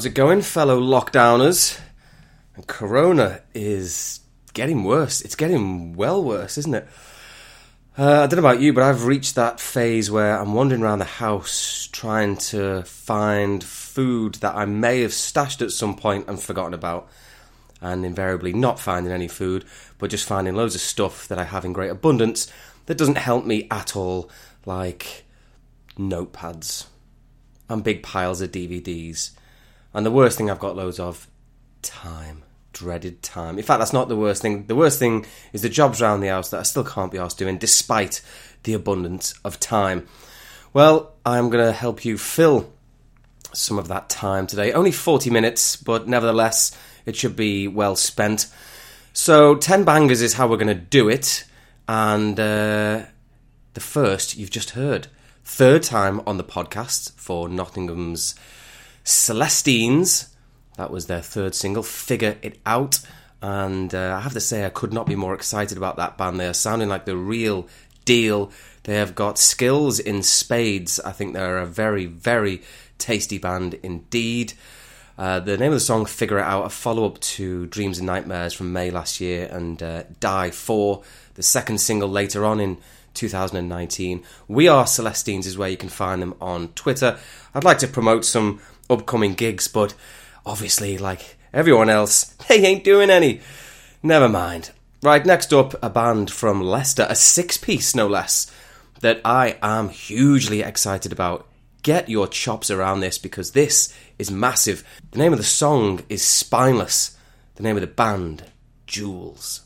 How's it going, fellow lockdowners? And Corona is getting worse. It's getting well worse, isn't it? Uh, I don't know about you, but I've reached that phase where I'm wandering around the house trying to find food that I may have stashed at some point and forgotten about. And invariably not finding any food, but just finding loads of stuff that I have in great abundance that doesn't help me at all, like notepads and big piles of DVDs. And the worst thing I've got loads of time. Dreaded time. In fact, that's not the worst thing. The worst thing is the jobs around the house that I still can't be asked doing despite the abundance of time. Well, I'm going to help you fill some of that time today. Only 40 minutes, but nevertheless, it should be well spent. So, 10 bangers is how we're going to do it. And uh, the first you've just heard. Third time on the podcast for Nottingham's Celestines. That was their third single, Figure It Out. And uh, I have to say, I could not be more excited about that band. They are sounding like the real deal. They have got skills in spades. I think they're a very, very tasty band indeed. Uh, the name of the song, Figure It Out, a follow up to Dreams and Nightmares from May last year, and uh, Die 4, the second single later on in 2019. We Are Celestines is where you can find them on Twitter. I'd like to promote some upcoming gigs, but obviously, like everyone else, they ain't doing any. Never mind. Right, next up, a band from Leicester, a six piece no less, that I am hugely excited about. Get your chops around this because this is massive. The name of the song is Spineless, the name of the band, Jools.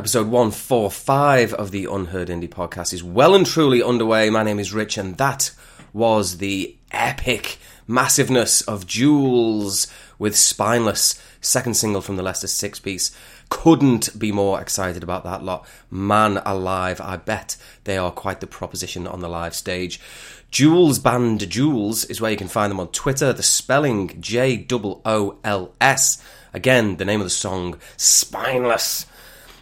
Episode 145 of the Unheard Indie podcast is well and truly underway. My name is Rich, and that was the epic massiveness of Jools with Spineless, second single from the Leicester Six Piece. Couldn't be more excited about that lot. Man alive, I bet they are quite the proposition on the live stage. Jools Band Jools is where you can find them on Twitter. The spelling J O O L S. Again, the name of the song, Spineless.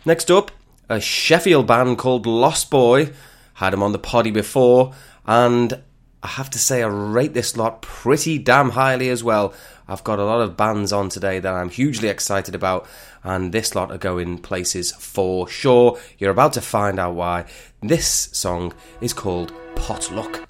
Next up, a Sheffield band called Lost Boy. Had him on the poddy before, and I have to say I rate this lot pretty damn highly as well. I've got a lot of bands on today that I'm hugely excited about, and this lot are going places for sure. You're about to find out why. This song is called Potluck.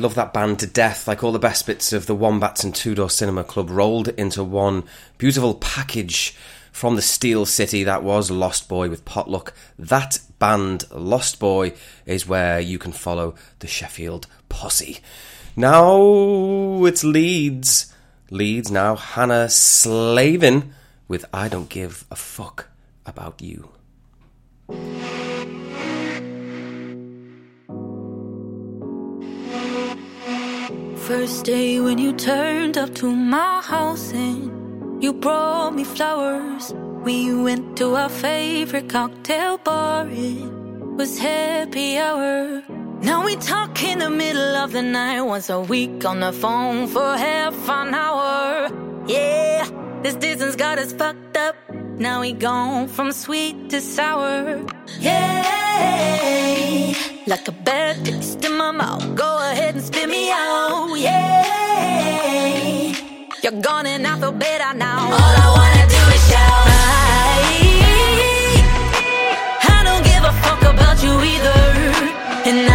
Love that band to death, like all the best bits of the Wombats and Two Door Cinema Club rolled into one beautiful package from the Steel City that was Lost Boy with Potluck. That band, Lost Boy, is where you can follow the Sheffield Posse. Now it's Leeds. Leeds now, Hannah Slavin with I Don't Give a Fuck About You. First day when you turned up to my house and you brought me flowers. We went to our favorite cocktail bar. It was happy hour. Now we talk in the middle of the night once a week on the phone for half an hour. Yeah, this distance got us fucked up. Now we gone from sweet to sour. Yeah, like a bad taste in my mouth. Go ahead and spit me out. Yeah, you're gone and I feel better now. All I wanna do is shout. I, I don't give a fuck about you either. And I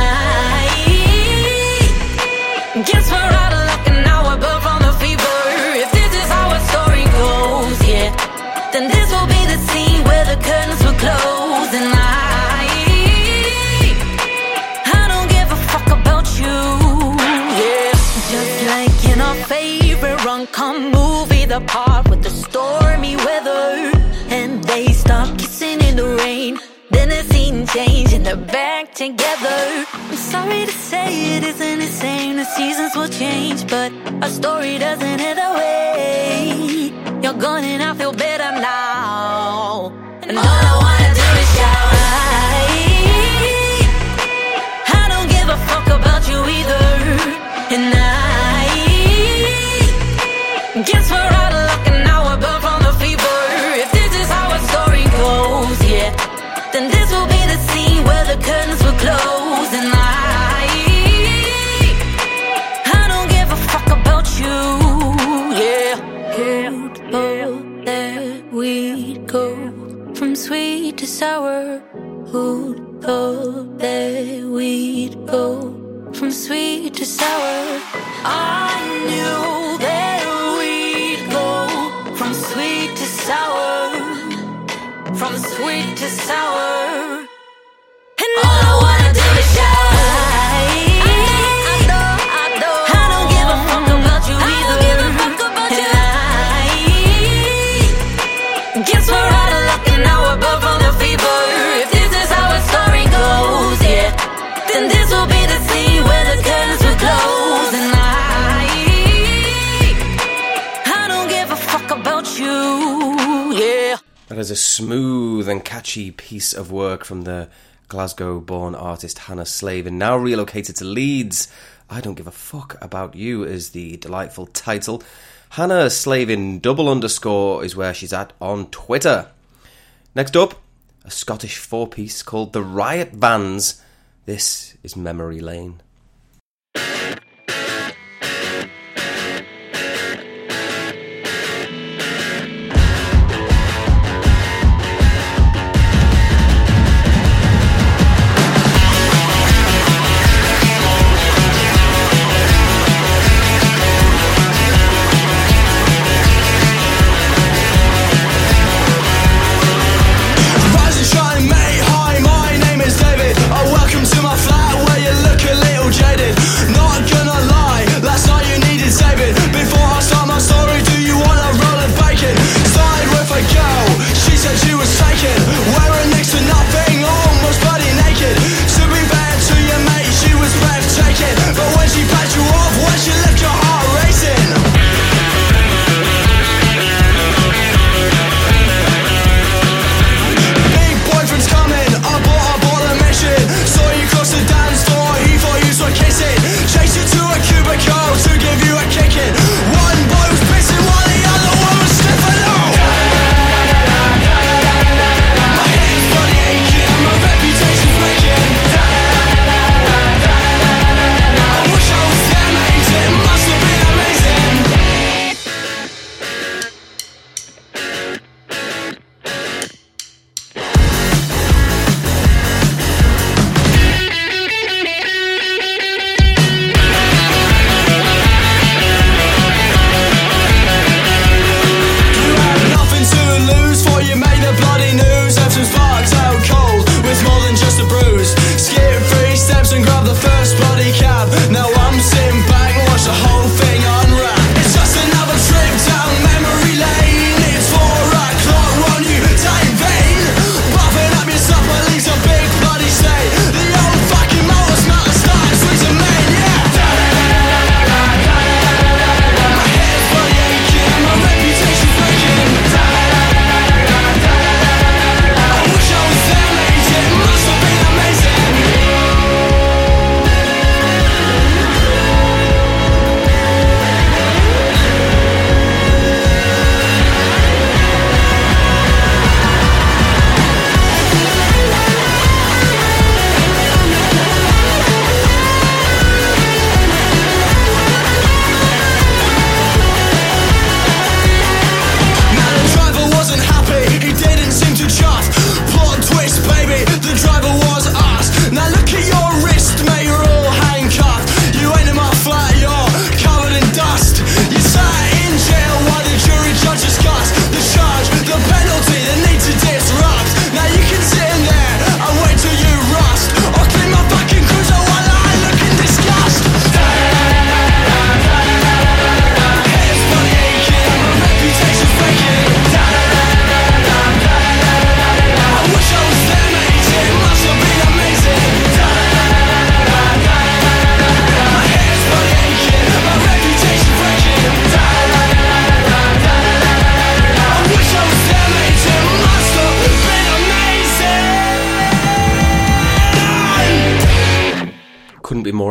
guess we're out of luck and now we're both from the fever. If this is how our story goes, yeah, then this will be the scene where the curtains will close. And favorite rom-com movie, the part with the stormy weather, and they start kissing in the rain. Then the scene change and they're back together. I'm sorry to say it isn't the same. The seasons will change, but our story doesn't end that way. You're gone and is a smooth and catchy piece of work from the Glasgow born artist Hannah Slavin, now relocated to Leeds. I don't give a fuck about you is the delightful title. Hannah Slavin double underscore is where she's at on Twitter. Next up, a Scottish four piece called the Riot Vans. This is Memory Lane.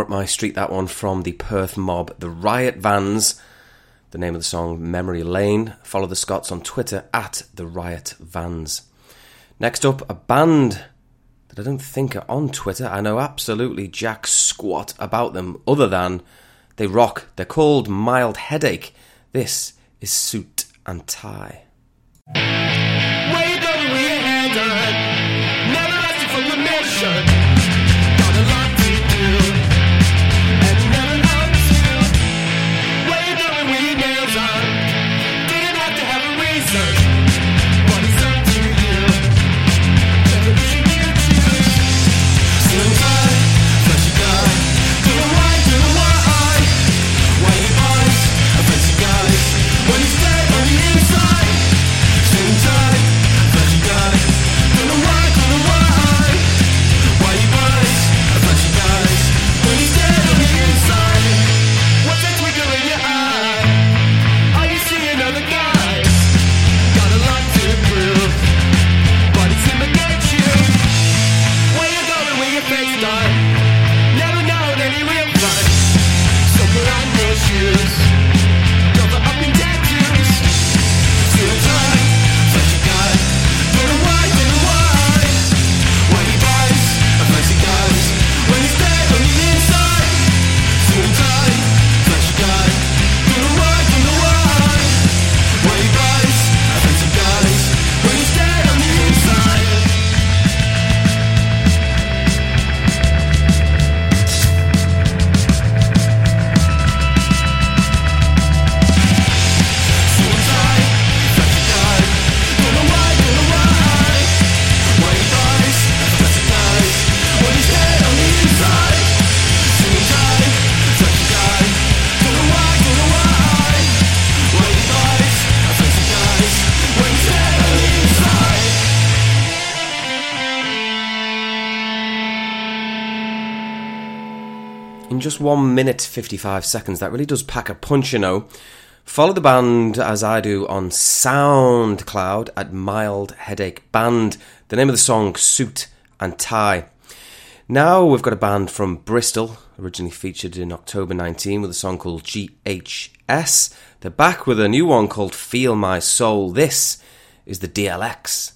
At my street, that one from the Perth mob, the Riot Vans. The name of the song, Memory Lane. Follow the Scots on Twitter at the Riot Vans. Next up, a band that I don't think are on Twitter. I know absolutely jack squat about them, other than they rock. They're called Mild Headache. This is Suit and Tie. Just one minute, 55 seconds, that really does pack a punch, you know. Follow the band as I do on SoundCloud at Mild Headache Band. The name of the song, Suit and Tie. Now we've got a band from Bristol, originally featured in October 19 with a song called GHS. They're back with a new one called Feel My Soul. This is the DLX.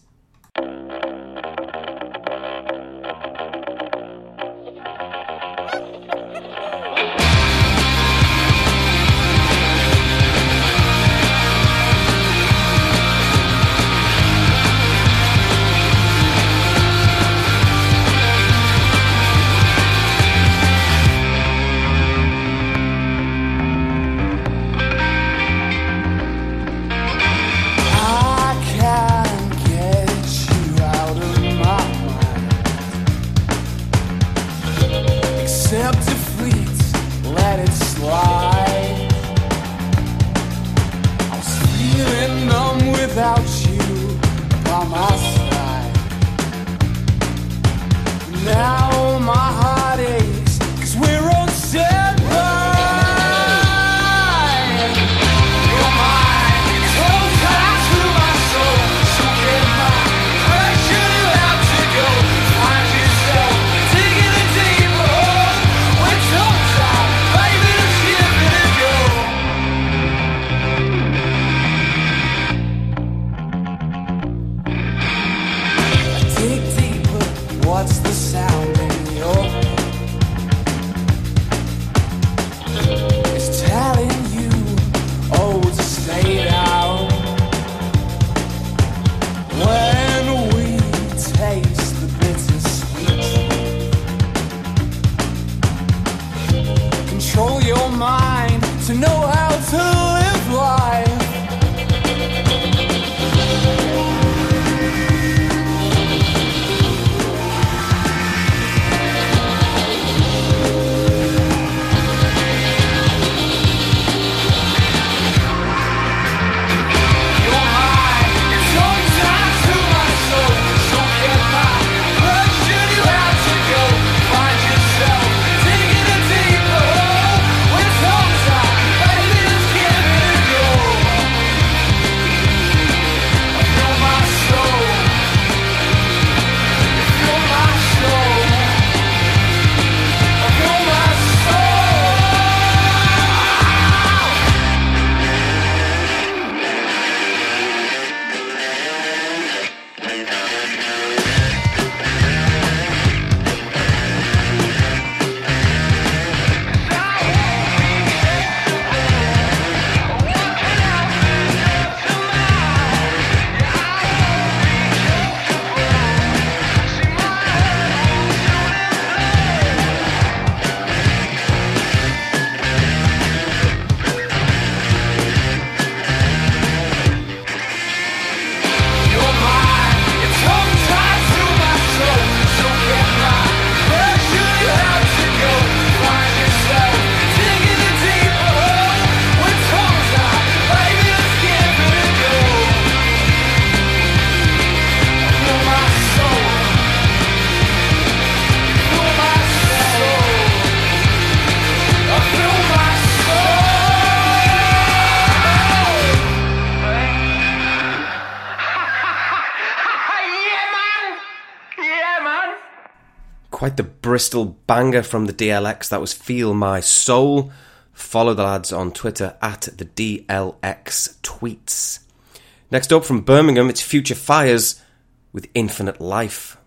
Bristol banger from the DLX. That was Feel My Soul. Follow the lads on Twitter at the DLX tweets. Next up from Birmingham, it's Future Fires with Infinite Life.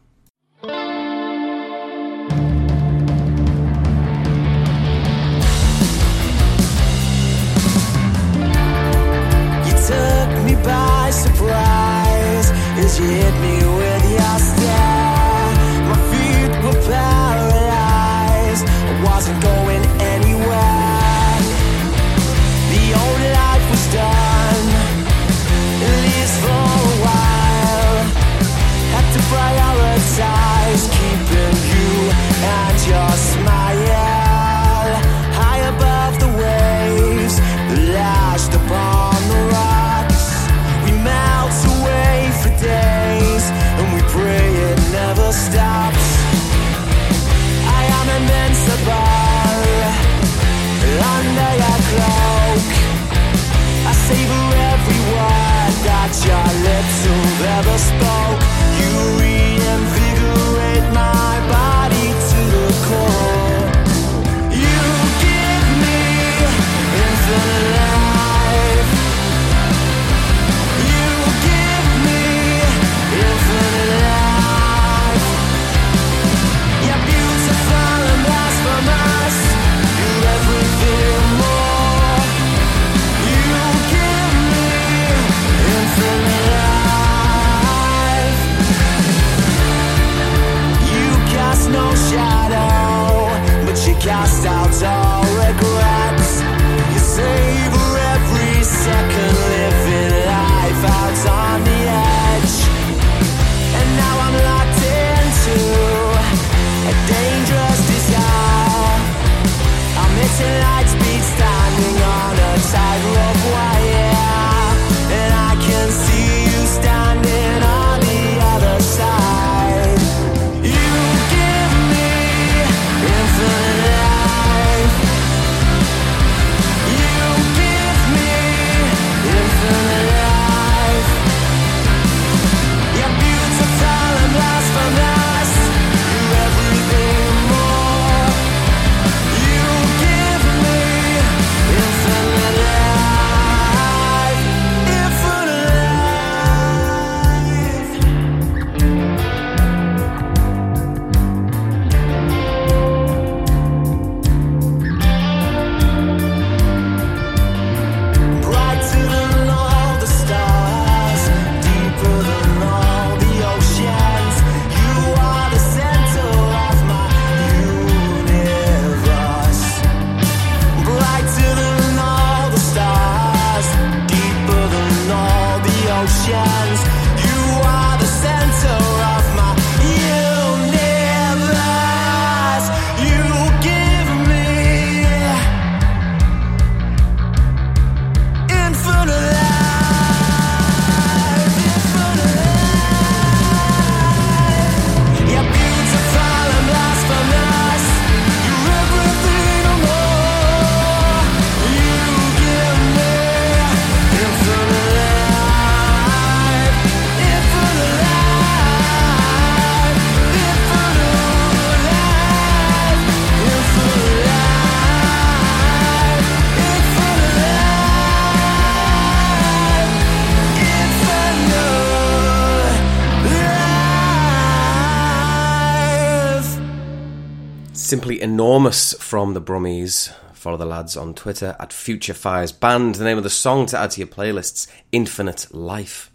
simply enormous from the Brummies. Follow the lads on Twitter at Future Fires Band. The name of the song to add to your playlists Infinite Life.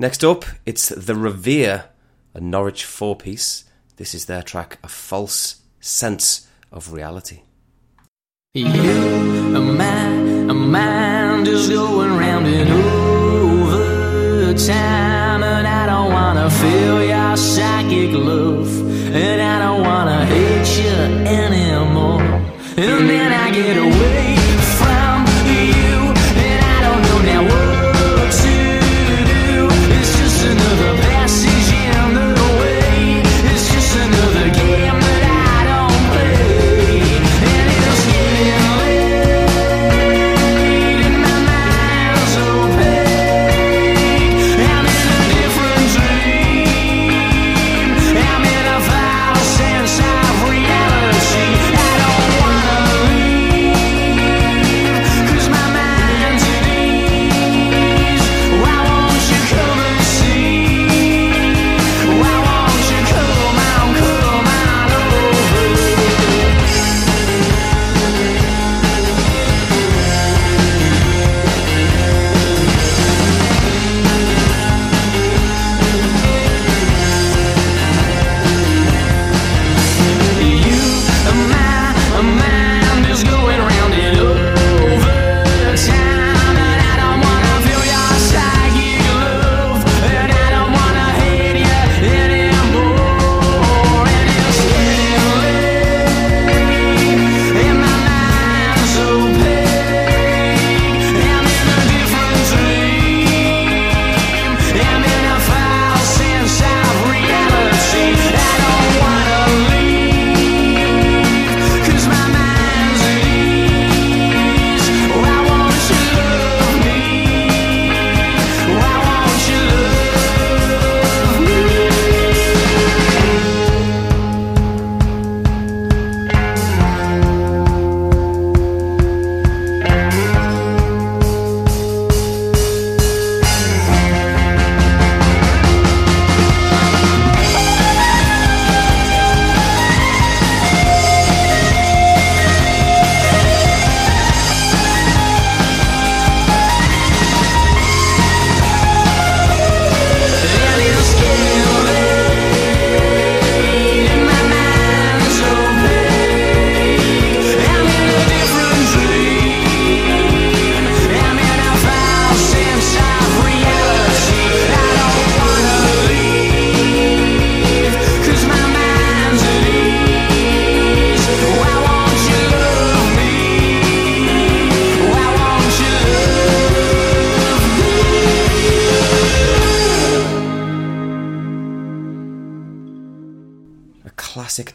Next up, it's The Revere, a Norwich four piece. This is their track A False Sense of Reality. You, a man, a mind is going round and over time, and I don't wanna feel your psychic. And I don't wanna hate you anymore. And then I get away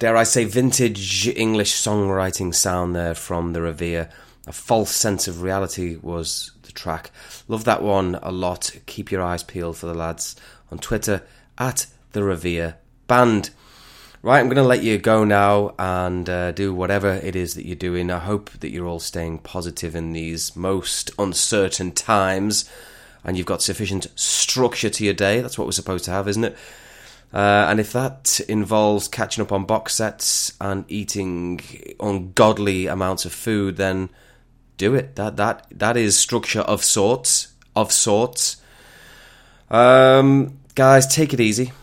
dare I say, vintage English songwriting sound there from the Revere. A false sense of reality was the track. Love that one a lot. Keep your eyes peeled for the lads on Twitter at the Revere Band. Right, I'm going to let you go now and uh, do whatever it is that you're doing. I hope that you're all staying positive in these most uncertain times and you've got sufficient structure to your day. That's what we're supposed to have, isn't it? Uh, and if that involves catching up on box sets and eating ungodly amounts of food, then do it. That that that is structure of sorts. Of sorts. Um, guys, take it easy.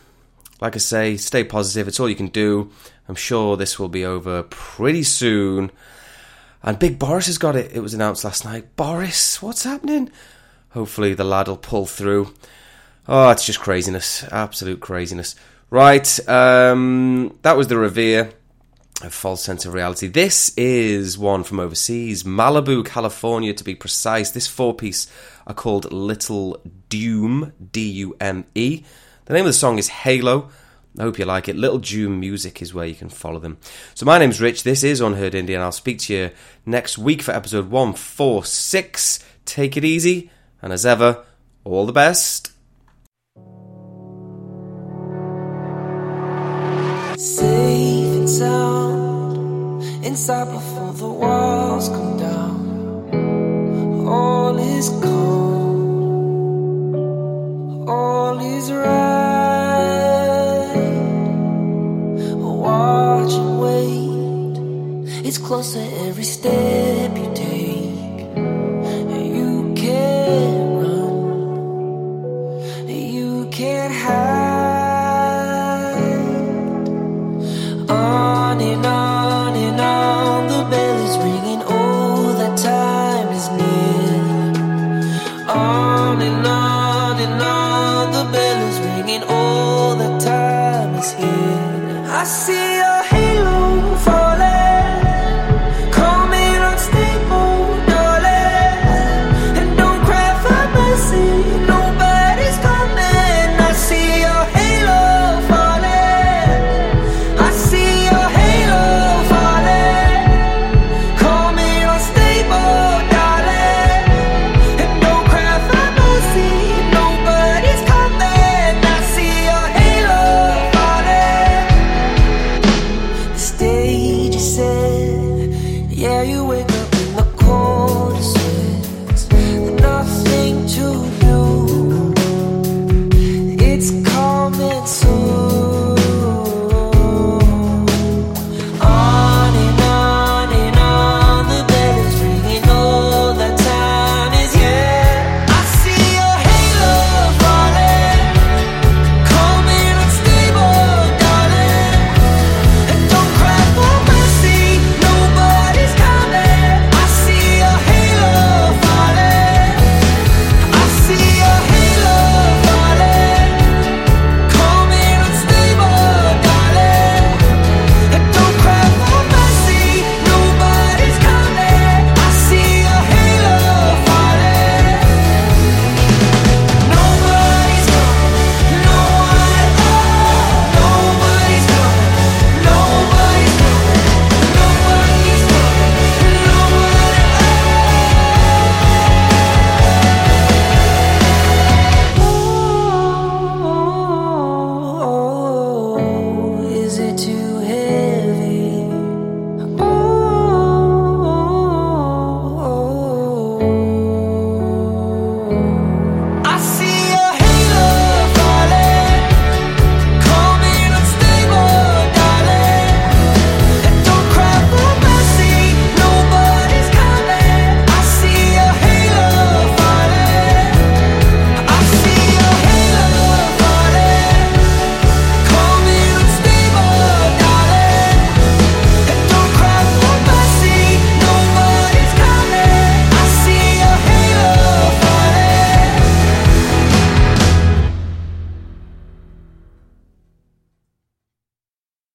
Like I say, stay positive. It's all you can do. I'm sure this will be over pretty soon. And Big Boris has got it. It was announced last night. Boris, what's happening? Hopefully the lad will pull through. Oh, it's just craziness. Absolute craziness. Right, um, that was the Revere. A false sense of reality. This is one from overseas, Malibu, California, to be precise. This four piece are called Little Dume, D U M E. The name of the song is Halo. I hope you like it. Little Dume Music is where you can follow them. So my name's Rich. This is Unheard Indie, and I'll speak to you next week for episode 146. Take it easy, and as ever, all the best. Safe and sound inside before the walls come down. All is calm, all is right. Watch and wait, it's closer every step